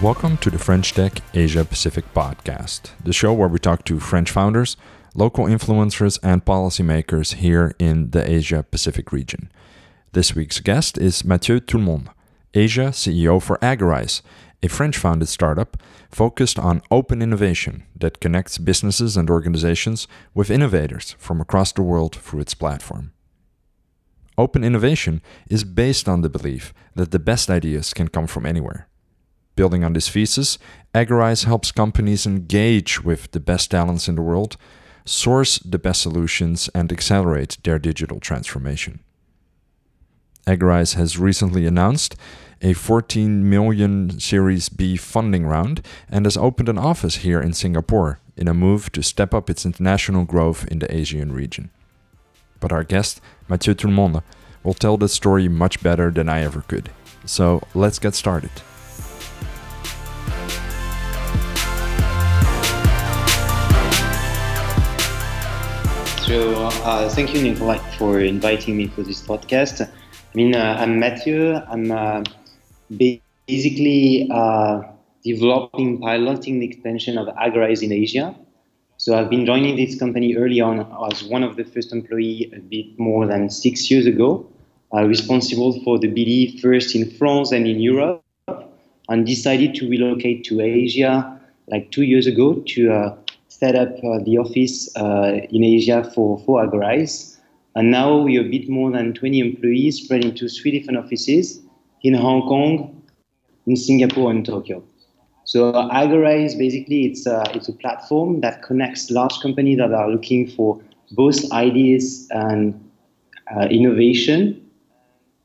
Welcome to the French Tech Asia Pacific podcast, the show where we talk to French founders, local influencers, and policymakers here in the Asia Pacific region. This week's guest is Mathieu Tout-le-Monde, Asia CEO for Agorize, a French founded startup focused on open innovation that connects businesses and organizations with innovators from across the world through its platform. Open innovation is based on the belief that the best ideas can come from anywhere. Building on this thesis, Agorize helps companies engage with the best talents in the world, source the best solutions, and accelerate their digital transformation. Agorize has recently announced a 14 million Series B funding round and has opened an office here in Singapore in a move to step up its international growth in the Asian region. But our guest, Mathieu Tout-le-Monde, will tell the story much better than I ever could. So let's get started. So, uh, thank you, Nicolai, for inviting me for this podcast. I mean, uh, I'm Mathieu. I'm uh, basically uh, developing, piloting the expansion of Agorize in Asia. So, I've been joining this company early on as one of the first employee a bit more than six years ago, uh, responsible for the BD first in France and in Europe, and decided to relocate to Asia like two years ago to uh, set up uh, the office uh, in Asia for, for Agorize. And now we are a bit more than 20 employees spread into three different offices in Hong Kong, in Singapore, and Tokyo. So Agorize basically it's a, it's a platform that connects large companies that are looking for both ideas and uh, innovation,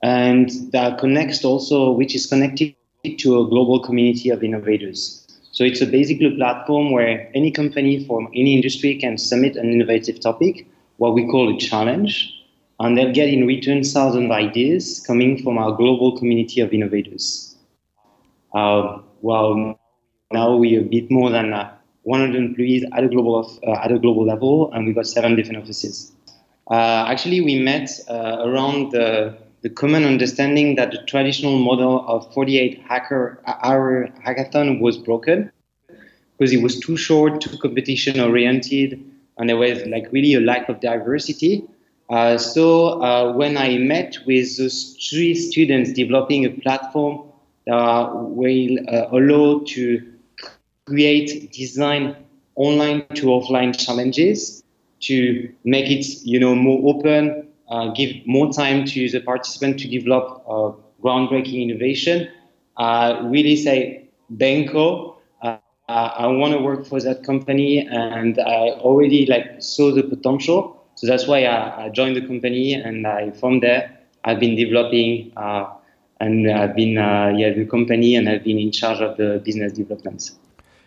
and that connects also, which is connected to a global community of innovators. So it's a basically a platform where any company from any industry can submit an innovative topic, what we call a challenge, and they'll get in return thousands of ideas coming from our global community of innovators. Uh, well, now we are a bit more than uh, 100 employees at a global uh, at a global level, and we've got seven different offices. Uh, actually, we met uh, around the the common understanding that the traditional model of 48 hacker hour hackathon was broken because it was too short, too competition oriented, and there was like really a lack of diversity. Uh, so uh, when I met with those three students developing a platform that will uh, allow to create, design online to offline challenges to make it you know more open uh, give more time to the participant to develop groundbreaking innovation. Uh, really say, Benko, uh, I want to work for that company, and I already like saw the potential. So that's why I, I joined the company, and I, from there I've been developing, uh, and I've been yeah the company, and I've been in charge of the business development.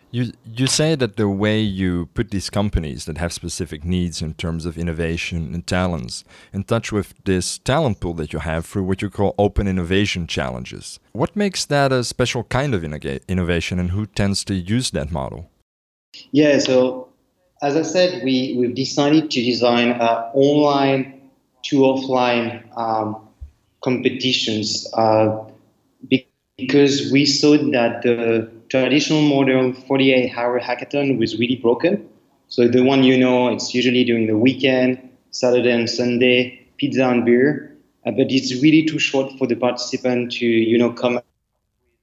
You you say that the way you put these companies that have specific needs in terms of innovation and talents in touch with this talent pool that you have through what you call open innovation challenges. What makes that a special kind of innovation, and who tends to use that model? Yeah, so as I said, we we've decided to design uh, online to offline um, competitions uh, because we saw that the traditional model 48 hour hackathon was really broken. So the one you know, it's usually during the weekend, Saturday and Sunday, pizza and beer. Uh, but it's really too short for the participant to, you know, come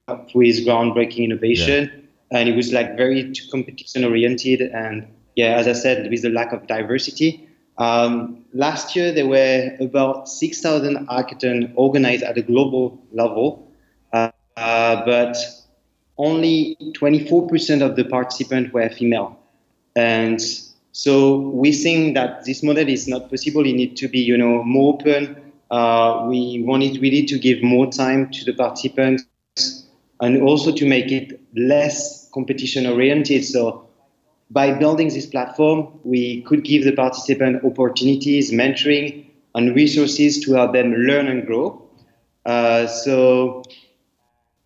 up with groundbreaking innovation. Yeah. And it was like very competition oriented. And yeah, as I said, with the lack of diversity. Um, last year, there were about 6,000 hackathons organized at a global level. Uh, uh, but only 24% of the participants were female. And so we think that this model is not possible. It needs to be, you know, more open. Uh, we wanted really to give more time to the participants and also to make it less competition oriented. So by building this platform, we could give the participant opportunities, mentoring, and resources to help them learn and grow. Uh, so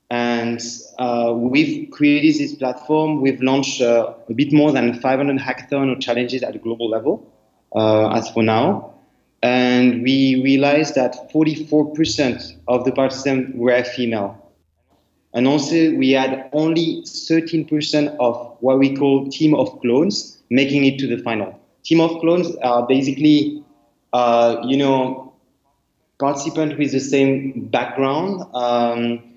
and uh, we've created this platform. We've launched uh, a bit more than 500 hackathon or challenges at a global level, uh, as for now. And we realized that 44% of the participants were female. And also, we had only 13% of what we call team of clones making it to the final. Team of clones are basically, uh, you know, participants with the same background. Um,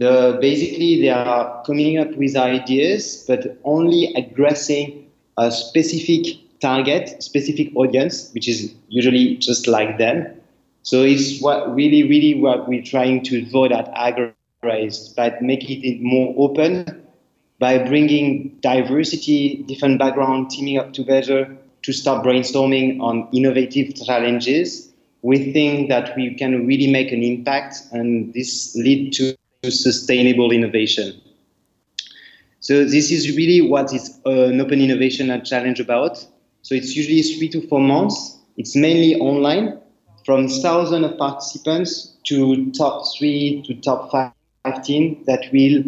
the, basically, they are coming up with ideas, but only addressing a specific target, specific audience, which is usually just like them. So it's what really, really what we're trying to avoid at Agorize, by making it more open, by bringing diversity, different background, teaming up together to start brainstorming on innovative challenges. We think that we can really make an impact, and this lead to sustainable innovation. So this is really what is uh, an open innovation challenge about. So it's usually three to four months. It's mainly online, from thousands of participants to top three to top five teams that will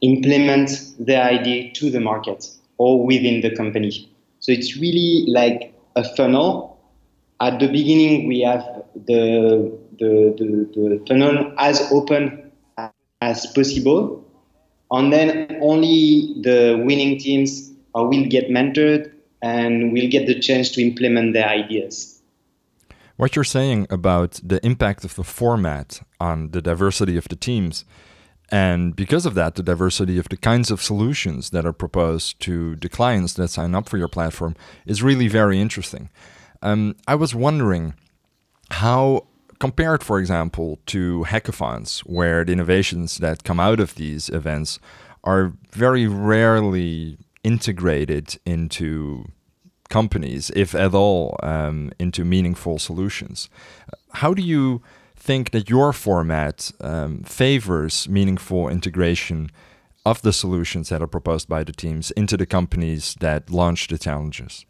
implement the idea to the market or within the company. So it's really like a funnel. At the beginning, we have the, the, the, the funnel as open as possible. And then only the winning teams uh, will get mentored and will get the chance to implement their ideas. What you're saying about the impact of the format on the diversity of the teams, and because of that, the diversity of the kinds of solutions that are proposed to the clients that sign up for your platform is really very interesting. Um, I was wondering how, compared, for example, to hackathons, where the innovations that come out of these events are very rarely integrated into companies, if at all, um, into meaningful solutions. How do you think that your format um, favors meaningful integration of the solutions that are proposed by the teams into the companies that launch the challenges?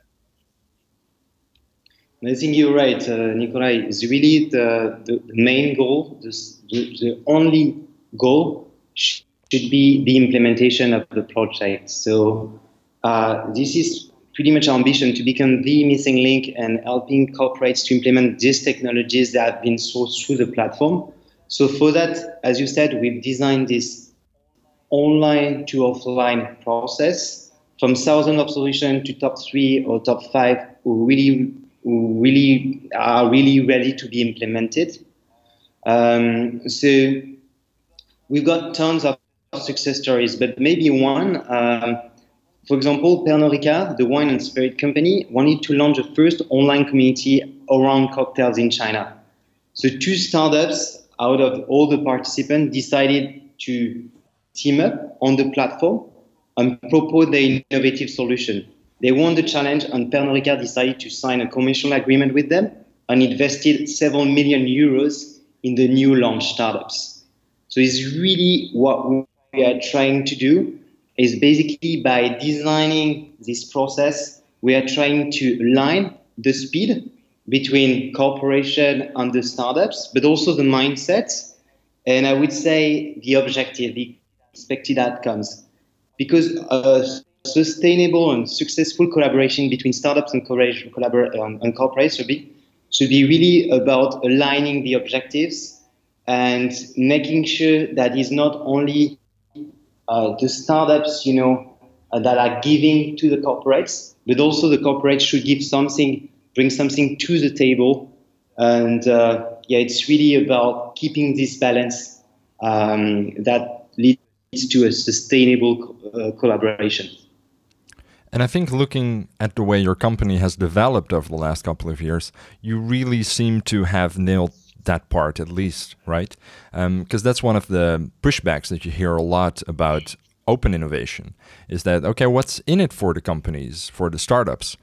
I think you're right, uh, Nikolai. It's really the, the, main goal, the, the only goal should be the implementation of the project. So uh, this is pretty much our ambition to become the missing link and helping corporates to implement these technologies that have been sourced through the platform. So for that, as you said, we've designed this online to offline process from thousands of solutions to top three or top five who really, really are really ready to be implemented. Um, so we've got tons of success stories, but maybe one. Um, for example, Pernod Ricard, the wine and spirit company, wanted to launch the first online community around cocktails in China. So two startups out of all the participants decided to team up on the platform and propose their innovative solution. They won the challenge, and Pernod Ricard decided to sign a commercial agreement with them and invested several million euros in the new launch startups. So it's really what we are trying to do is basically by designing this process, we are trying to align the speed between corporation and the startups, but also the mindsets, and I would say the objective, the expected outcomes. Because a sustainable and successful collaboration between startups and, collabor- and corporates should be, should be really about aligning the objectives and making sure that it's not only uh, the startups, you know, uh, that are giving to the corporates, but also the corporates should give something, bring something to the table. And uh, yeah, it's really about keeping this balance um, that leads to a sustainable uh, collaboration. And I think looking at the way your company has developed over the last couple of years, you really seem to have nailed that part at least, right? Because um, that's one of the pushbacks that you hear a lot about open innovation is that, okay, what's in it for the companies, for the startups?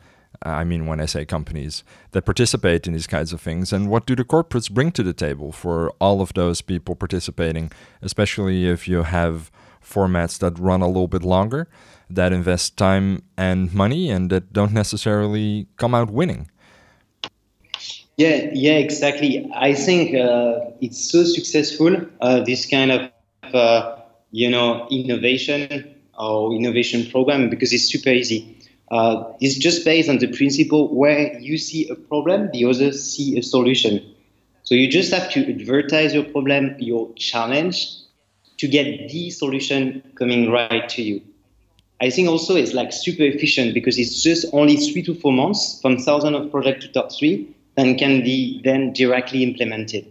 I mean, when I say companies that participate in these kinds of things, and what do the corporates bring to the table for all of those people participating, especially if you have formats that run a little bit longer, that invest time and money, and that don't necessarily come out winning? Yeah, yeah, exactly. I think uh, it's so successful uh, this kind of uh, you know innovation or innovation program because it's super easy. Uh, it's just based on the principle where you see a problem, the others see a solution. So you just have to advertise your problem, your challenge, to get the solution coming right to you. I think also it's like super efficient because it's just only three to four months from thousand of project to top three and can be then directly implemented.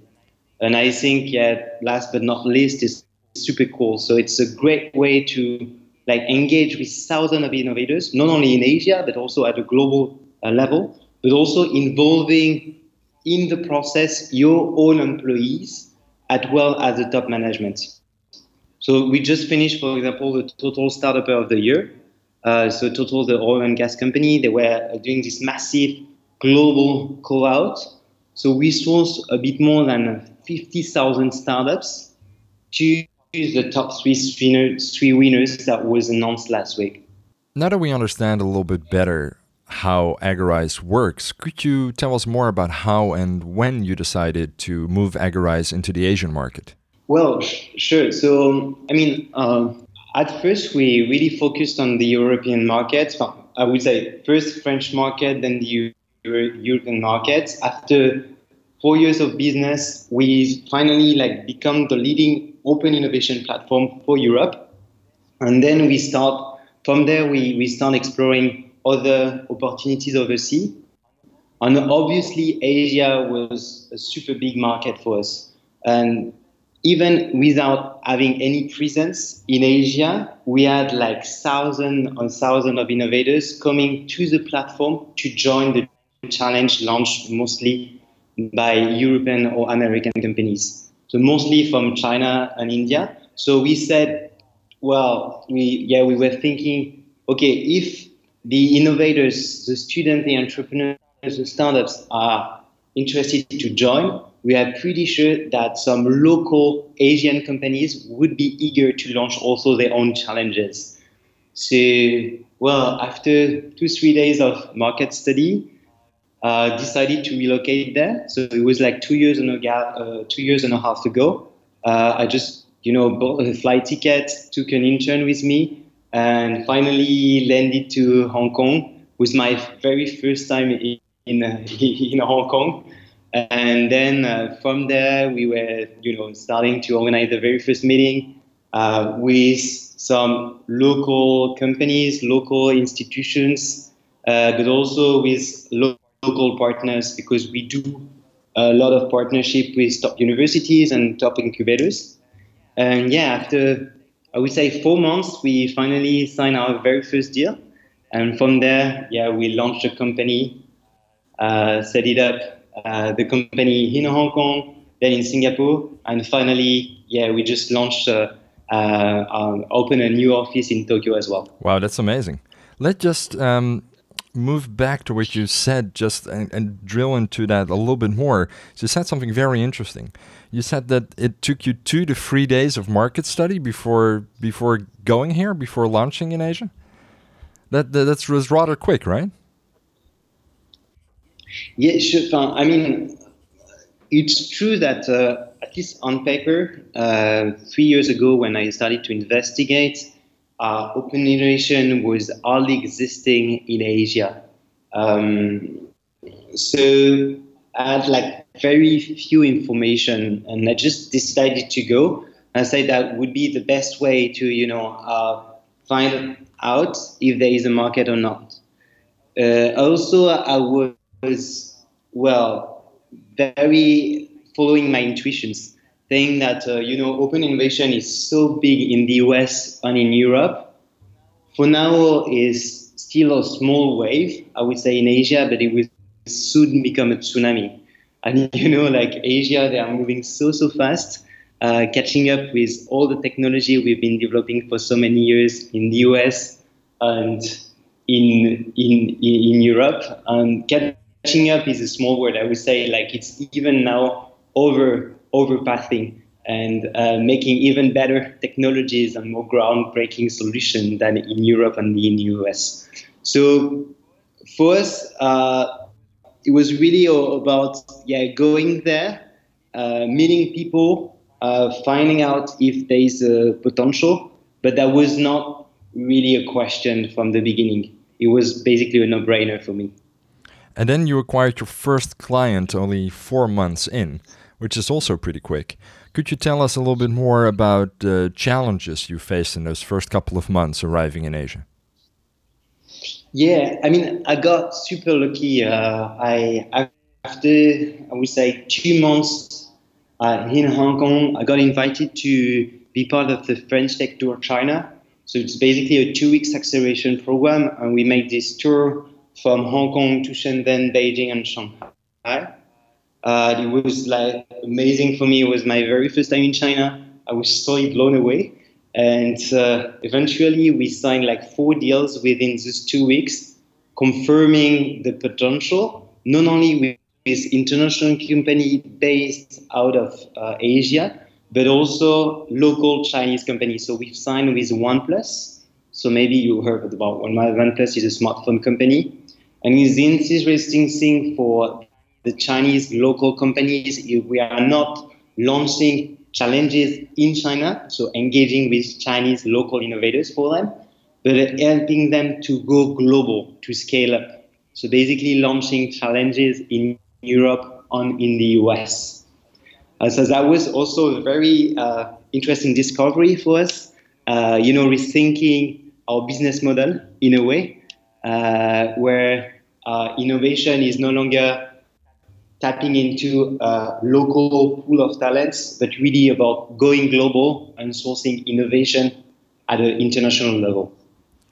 And I think, yeah, last but not least, is super cool. So it's a great way to like engage with thousands of innovators, not only in Asia but also at a global uh, level, but also involving in the process your own employees as well as the top management. So we just finished, for example, the Total Startup of the Year. Uh, so Total, the oil and gas company, they were doing this massive global call out. So we sourced a bit more than 50,000 startups to the top three, three winners that was announced last week. Now that we understand a little bit better how Agorize works, could you tell us more about how and when you decided to move Agorize into the Asian market? Well, sure. So, I mean, uh, at first we really focused on the European market. I would say first French market, then the European market. After four years of business, we finally like become the leading open innovation platform for Europe. And then we start from there. We we start exploring other opportunities overseas. And obviously, Asia was a super big market for us. And even without having any presence in Asia, we had like thousands and thousands of innovators coming to the platform to join the challenge launched mostly by European or American companies. So mostly from China and India. So we said, well, we yeah, we were thinking, okay, if the innovators, the students, the entrepreneurs, the startups are interested to join, we are pretty sure that some local Asian companies would be eager to launch also their own challenges. So, well, after two, three days of market study, uh, decided to relocate there. So it was like two years and a, uh, two years and a half ago. Uh, I just, you know, bought a flight ticket, took an intern with me, and finally landed to Hong Kong. Was my very first time in in, in Hong Kong. And then uh, from there, we were, you know, starting to organize the very first meeting uh, with some local companies, local institutions, uh, but also with lo- local partners because we do a lot of partnership with top universities and top incubators. And yeah, after I would say four months, we finally signed our very first deal. And from there, yeah, we launched a company, uh, set it up uh, the company in Hong Kong, then in Singapore, and finally, yeah, we just launched, uh, uh, um, open a new office in Tokyo as well. Wow, that's amazing. Let's just um, move back to what you said, just and, and drill into that a little bit more. So you said something very interesting. You said that it took you two to three days of market study before before going here, before launching in Asia. That, that that's was rather quick, right? Yeah, sure. I mean, it's true that uh, at least on paper, uh, three years ago when I started to investigate, uh, open innovation was only existing in Asia. Um, so I had like very few information, and I just decided to go. I said that would be the best way to, you know, uh, find out if there is a market or not. Uh, also, I was was, well, very following my intuitions, saying that, uh, you know, open innovation is so big in the US and in Europe. For now, is still a small wave, I would say, in Asia, but it will soon become a tsunami. And, you know, like Asia, they are moving so, so fast. Uh, catching up with all the technology we've been developing for so many years in the US and in in in Europe, and catching up is a small word. I would say like it's even now over overpassing and uh, making even better technologies and more groundbreaking solutions than in Europe and in the US. So for us, uh, it was really about yeah going there, uh, meeting people, uh, finding out if there is a potential, but that was not really a question from the beginning. It was basically a no-brainer for me. And then you acquired your first client only four months in, which is also pretty quick. Could you tell us a little bit more about the challenges you faced in those first couple of months arriving in Asia? Yeah, I mean, I got super lucky. Uh, I after I would say two months uh, in Hong Kong, I got invited to be part of the French Tech Tour China. So it's basically a two weeks acceleration program, and we made this tour from Hong Kong to Shenzhen, Beijing, and Shanghai. Uh, it was like amazing for me. It was my very first time in China. I was so blown away. And uh, eventually, we signed like four deals within these two weeks, confirming the potential, not only with this international company based out of uh, Asia, but also local Chinese companies. So we've signed with OnePlus. So maybe you heard about one. OnePlus is a smartphone company. And it's the interesting thing for the Chinese local companies, we are not launching challenges in China, so engaging with Chinese local innovators for them, but helping them to go global, to scale up. So basically launching challenges in Europe and in the US. Uh, so that was also a very uh, interesting discovery for us, uh, you know, rethinking our business model in a way uh, where uh, innovation is no longer tapping into a local pool of talents, but really about going global and sourcing innovation at an international level.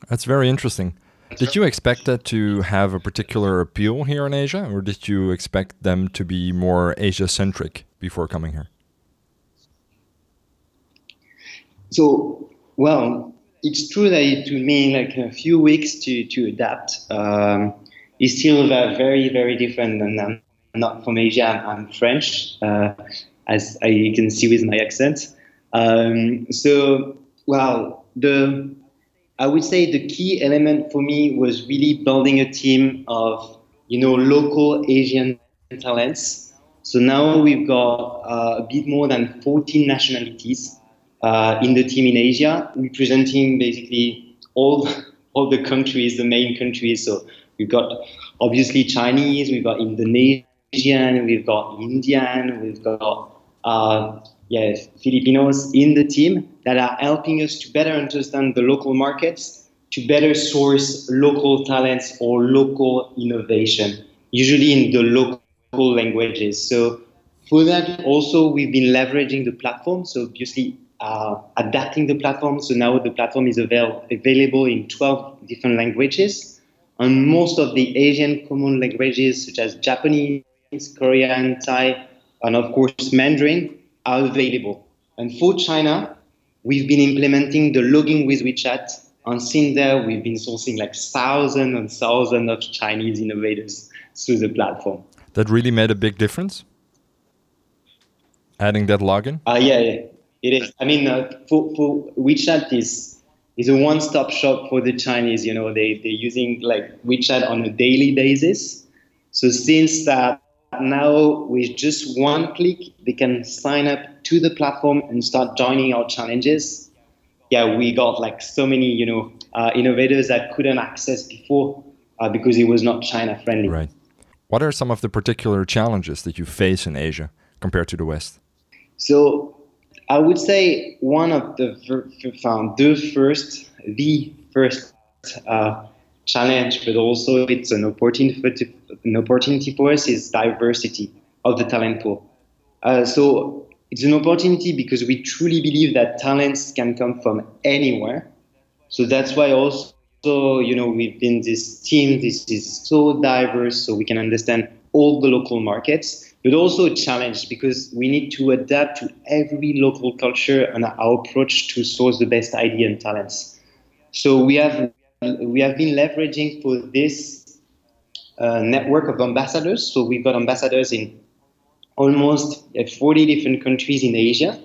That's very interesting. Did you expect that to have a particular appeal here in Asia, or did you expect them to be more Asia centric before coming here? So, well, it's true that it took me like a few weeks to, to adapt. Um, it's still very, very different than um, not from Asia. I'm French, uh, as you can see with my accent. Um, so, well, the I would say the key element for me was really building a team of you know local Asian talents. So now we've got uh, a bit more than 14 nationalities uh, in the team in Asia, representing basically all all the countries, the main countries. So we've got obviously Chinese, we've got Indonesian we've got Indian, we've got uh, yes, Filipinos in the team that are helping us to better understand the local markets, to better source local talents or local innovation, usually in the local languages. So for that, also we've been leveraging the platform. So obviously uh, adapting the platform. So now the platform is avail- available in 12 different languages. And most of the Asian common languages, such as Japanese, Korean, Thai, and of course Mandarin are available. And for China, we've been implementing the logging with WeChat. And since there, we've been sourcing like thousands and thousands of Chinese innovators through the platform. That really made a big difference? Adding that login? Uh, yeah, yeah, it is. I mean, uh, for, for WeChat is is a one-stop shop for the Chinese. You know, they they're using like WeChat on a daily basis. So since that now with just one click, they can sign up to the platform and start joining our challenges. Yeah, we got like so many, you know, uh, innovators that couldn't access before uh, because it was not China friendly. Right. What are some of the particular challenges that you face in Asia compared to the West? So I would say one of the, the first, the first uh, challenge, but also it's an opportunity for, an opportunity for us is diversity of the talent pool. Uh, so it's an opportunity because we truly believe that talents can come from anywhere. So that's why also, you know, we've been this team, this is so diverse, so we can understand all the local markets, but also a challenge because we need to adapt to every local culture and our approach to source the best idea and talents. So we have we have been leveraging for this uh, network of ambassadors. So we've got ambassadors in almost uh, 40 different countries in Asia.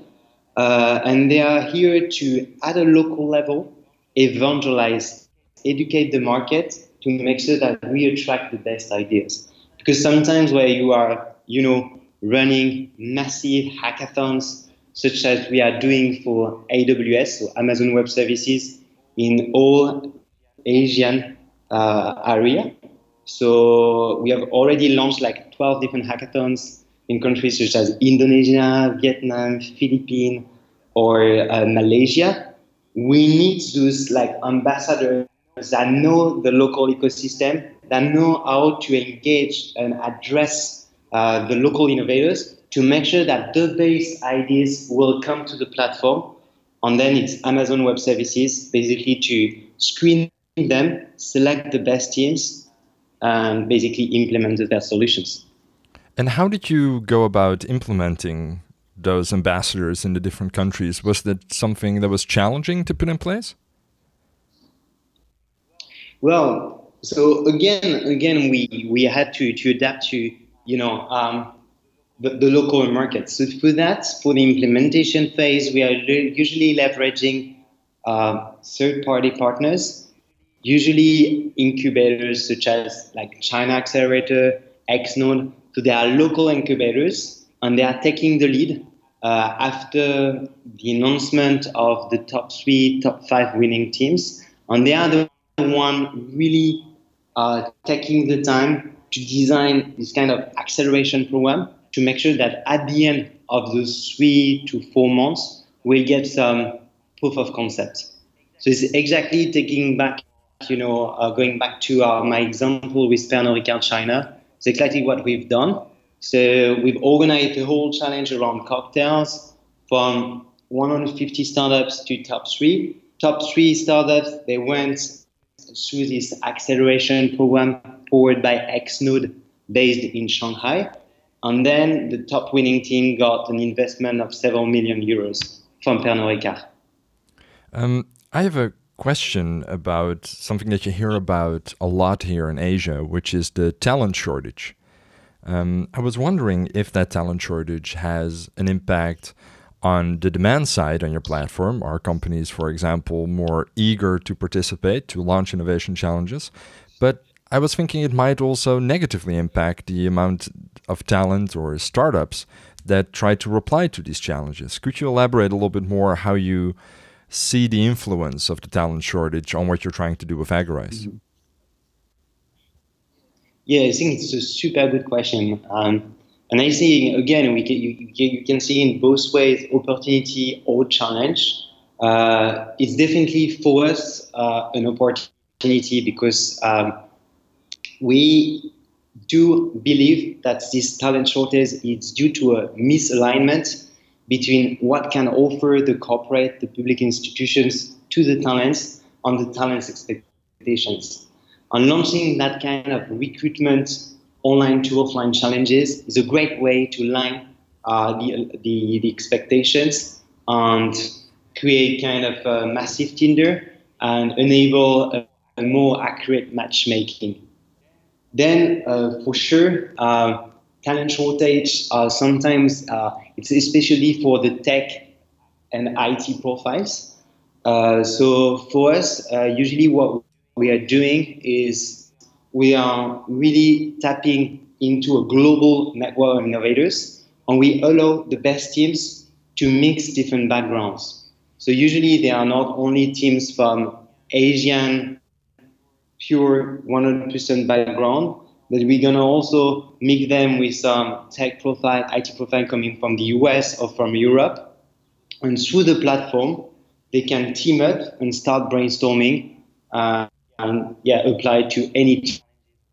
Uh, and they are here to, at a local level, evangelize, educate the market to make sure that we attract the best ideas. Because sometimes where you are, you know, running massive hackathons, such as we are doing for AWS, so Amazon Web Services, in all Asian uh, area. So we have already launched like 12 different hackathons in countries such as Indonesia, Vietnam, Philippines, or uh, Malaysia, we need those like ambassadors that know the local ecosystem, that know how to engage and address Uh, the local innovators to make sure that the base ideas will come to the platform. And then it's Amazon Web Services basically to screen them, select the best teams, and basically implement their solutions. And how did you go about implementing those ambassadors in the different countries? Was that something that was challenging to put in place? Well, so again, again, we we had to to adapt to you know um, the, the local market. So for that, for the implementation phase, we are usually leveraging uh, third-party partners, usually incubators such as like China Accelerator, XNode. So they are local incubators, and they are taking the lead uh, after the announcement of the top three, top five winning teams, and they are the one really uh, taking the time to design this kind of acceleration program to make sure that at the end of those three to four months, we'll get some proof of concept. So it's exactly taking back, you know, uh, going back to uh, my example with Pernod Ricard China. It's exactly what we've done. So we've organized a whole challenge around cocktails from 150 startups to top three. Top three startups, they went through this acceleration program powered by XNode based in Shanghai. And then the top winning team got an investment of several million euros from Pernod Ricard. Um, I have a question about something that you hear about a lot here in Asia, which is the talent shortage. Um, I was wondering if that talent shortage has an impact on the demand side on your platform. Are companies, for example, more eager to participate to launch innovation challenges? But I was thinking it might also negatively impact the amount of talent or startups that try to reply to these challenges. Could you elaborate a little bit more how you see the influence of the talent shortage on what you're trying to do with Agorize? Mm-hmm. Yeah, I think it's a super good question. Um, and I see, again, we can, you, you can see in both ways opportunity or challenge. Uh, it's definitely for us uh, an opportunity because um, we do believe that this talent shortage is due to a misalignment between what can offer the corporate, the public institutions to the talents and the talents' expectations. And launching that kind of recruitment online to offline challenges is a great way to line uh, the, the, the, expectations and create kind of a massive Tinder and enable a, a more accurate matchmaking. Then, uh, for sure, uh, talent shortage uh, sometimes uh, it's especially for the tech and IT profiles. Uh, so for us, usually what we are doing is we are really tapping into a global network of innovators, and we allow the best teams to mix different backgrounds. So usually they are not only teams from Asian pure 100% background, but we're gonna also mix them with some tech profile, IT profile coming from the US or from Europe. And through the platform, they can team up and start brainstorming uh, and yeah, apply to any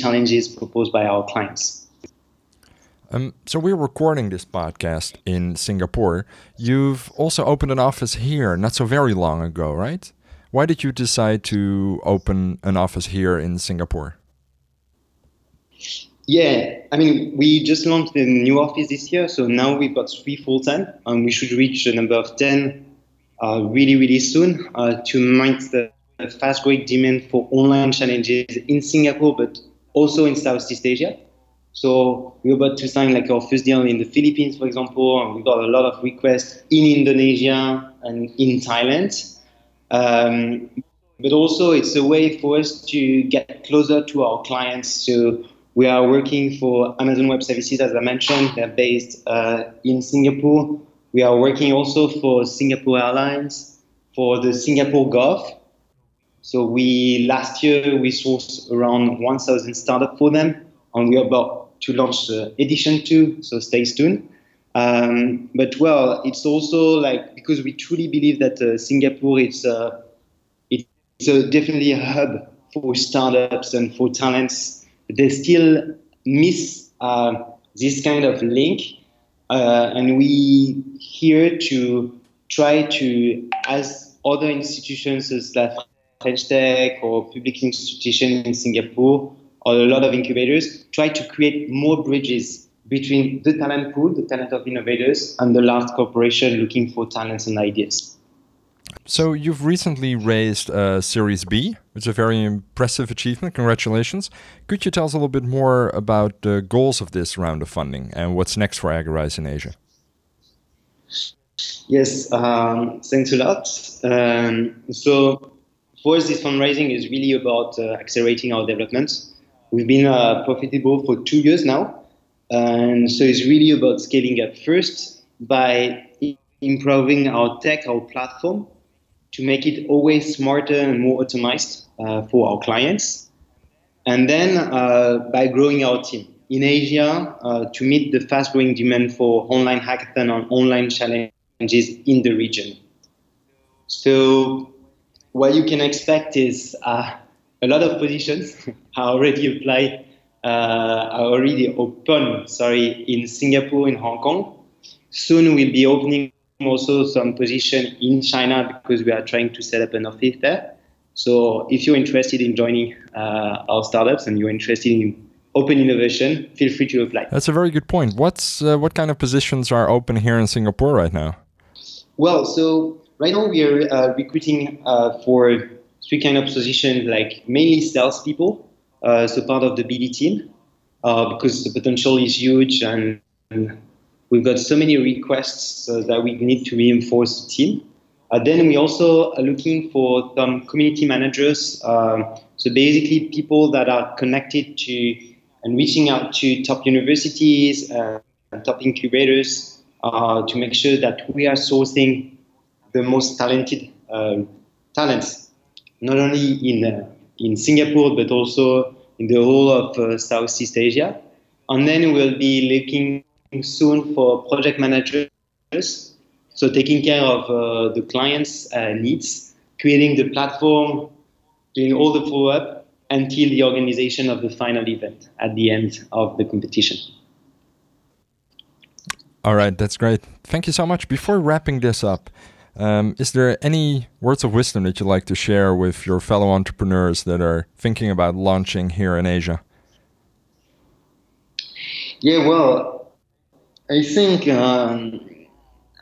challenges proposed by our clients. Um, so we're recording this podcast in Singapore. You've also opened an office here not so very long ago, right? Why did you decide to open an office here in Singapore? Yeah, I mean, we just launched a new office this year, so now we've got three full time, and we should reach a number of 10 uh, really, really soon uh, to meet the fast growing demand for online challenges in Singapore, but also in Southeast Asia. So we're about to sign like our first deal in the Philippines, for example, and we got a lot of requests in Indonesia and in Thailand. Um, but also, it's a way for us to get closer to our clients. So we are working for Amazon Web Services, as I mentioned. They're based uh, in Singapore. We are working also for Singapore Airlines, for the Singapore Gov. So we last year we sourced around 1,000 startups for them, and we are about to launch edition two, so stay tuned. Um, but well, it's also like because we truly believe that uh, Singapore it's uh, it's a, definitely a hub for startups and for talents. They still miss uh, this kind of link, uh, and we here to try to as other institutions as like French Tech or public institution in Singapore or a lot of incubators try to create more bridges between the talent pool, the talent of innovators, and the large corporation looking for talents and ideas. So you've recently raised a Series B. It's a very impressive achievement. Congratulations. Could you tell us a little bit more about the goals of this round of funding and what's next for Agorize in Asia? Yes, um, thanks a lot. Um, so for us, this fundraising is really about uh, accelerating our development. We've been uh, profitable for two years now, and so it's really about scaling up first by improving our tech, our platform, to make it always smarter and more optimized uh, for our clients. And then uh, by growing our team in Asia uh, to meet the fast growing demand for online hackathon and online challenges in the region. So, what you can expect is uh, a lot of positions are already applied uh, are already open, sorry, in Singapore, in Hong Kong. Soon we'll be opening also some position in China because we are trying to set up an office there. So if you're interested in joining uh, our startups and you're interested in open innovation, feel free to apply. That's a very good point. What's uh, what kind of positions are open here in Singapore right now? Well, so right now we are uh, recruiting uh, for three kind of positions, like mainly salespeople, uh, so part of the BD team uh, because the potential is huge and, and we've got so many requests uh, that we need to reinforce the team. Uh, then we also are looking for some community managers, um, so basically people that are connected to and reaching out to top universities and top incubators to make sure that we are sourcing the most talented um, talents, not only in uh, in Singapore but also in the whole of uh, Southeast Asia. And then we'll be looking soon for project managers, so taking care of uh, the client's needs, creating the platform, doing all the follow up until the organization of the final event at the end of the competition. All right, that's great. Thank you so much. Before wrapping this up, um, is there any words of wisdom that you'd like to share with your fellow entrepreneurs that are thinking about launching here in Asia? Yeah, well, I think um,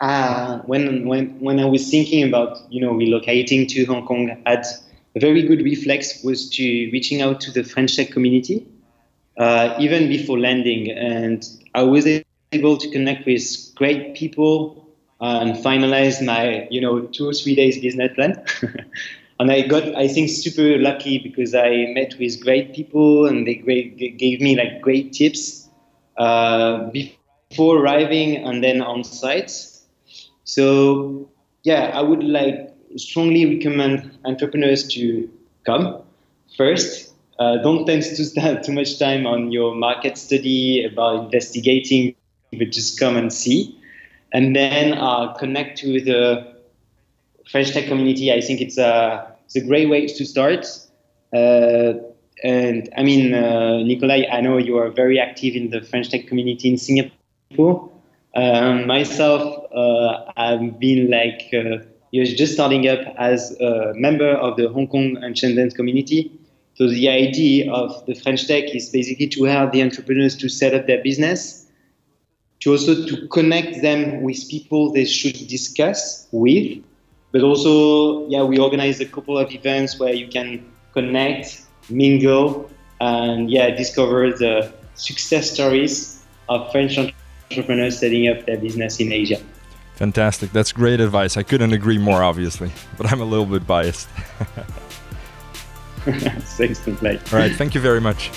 uh, when when when I was thinking about you know relocating to Hong Kong, had a very good reflex was to reaching out to the French tech community uh, even before landing, and I was able to connect with great people and finalize my you know two or three days business plan. and I got I think super lucky because I met with great people and they great, gave me like great tips uh, before arriving and then on site. So yeah, I would like strongly recommend entrepreneurs to come first. Uh, don't tend to spend too much time on your market study about investigating, but just come and see and then uh, connect to the French tech community. I think it's a it's a great way to start. Uh, and I mean, uh, Nikolai, I know you are very active in the French tech community in Singapore. Um, myself, uh, I've been like uh, you're just starting up as a member of the Hong Kong and Shenzhen community. So the idea of the French Tech is basically to help the entrepreneurs to set up their business to also to connect them with people they should discuss with but also yeah we organize a couple of events where you can connect mingle and yeah discover the success stories of french entrepreneurs setting up their business in asia. Fantastic. That's great advice. I couldn't agree more obviously but i'm a little bit biased. Thanks to play all right. Thank you very much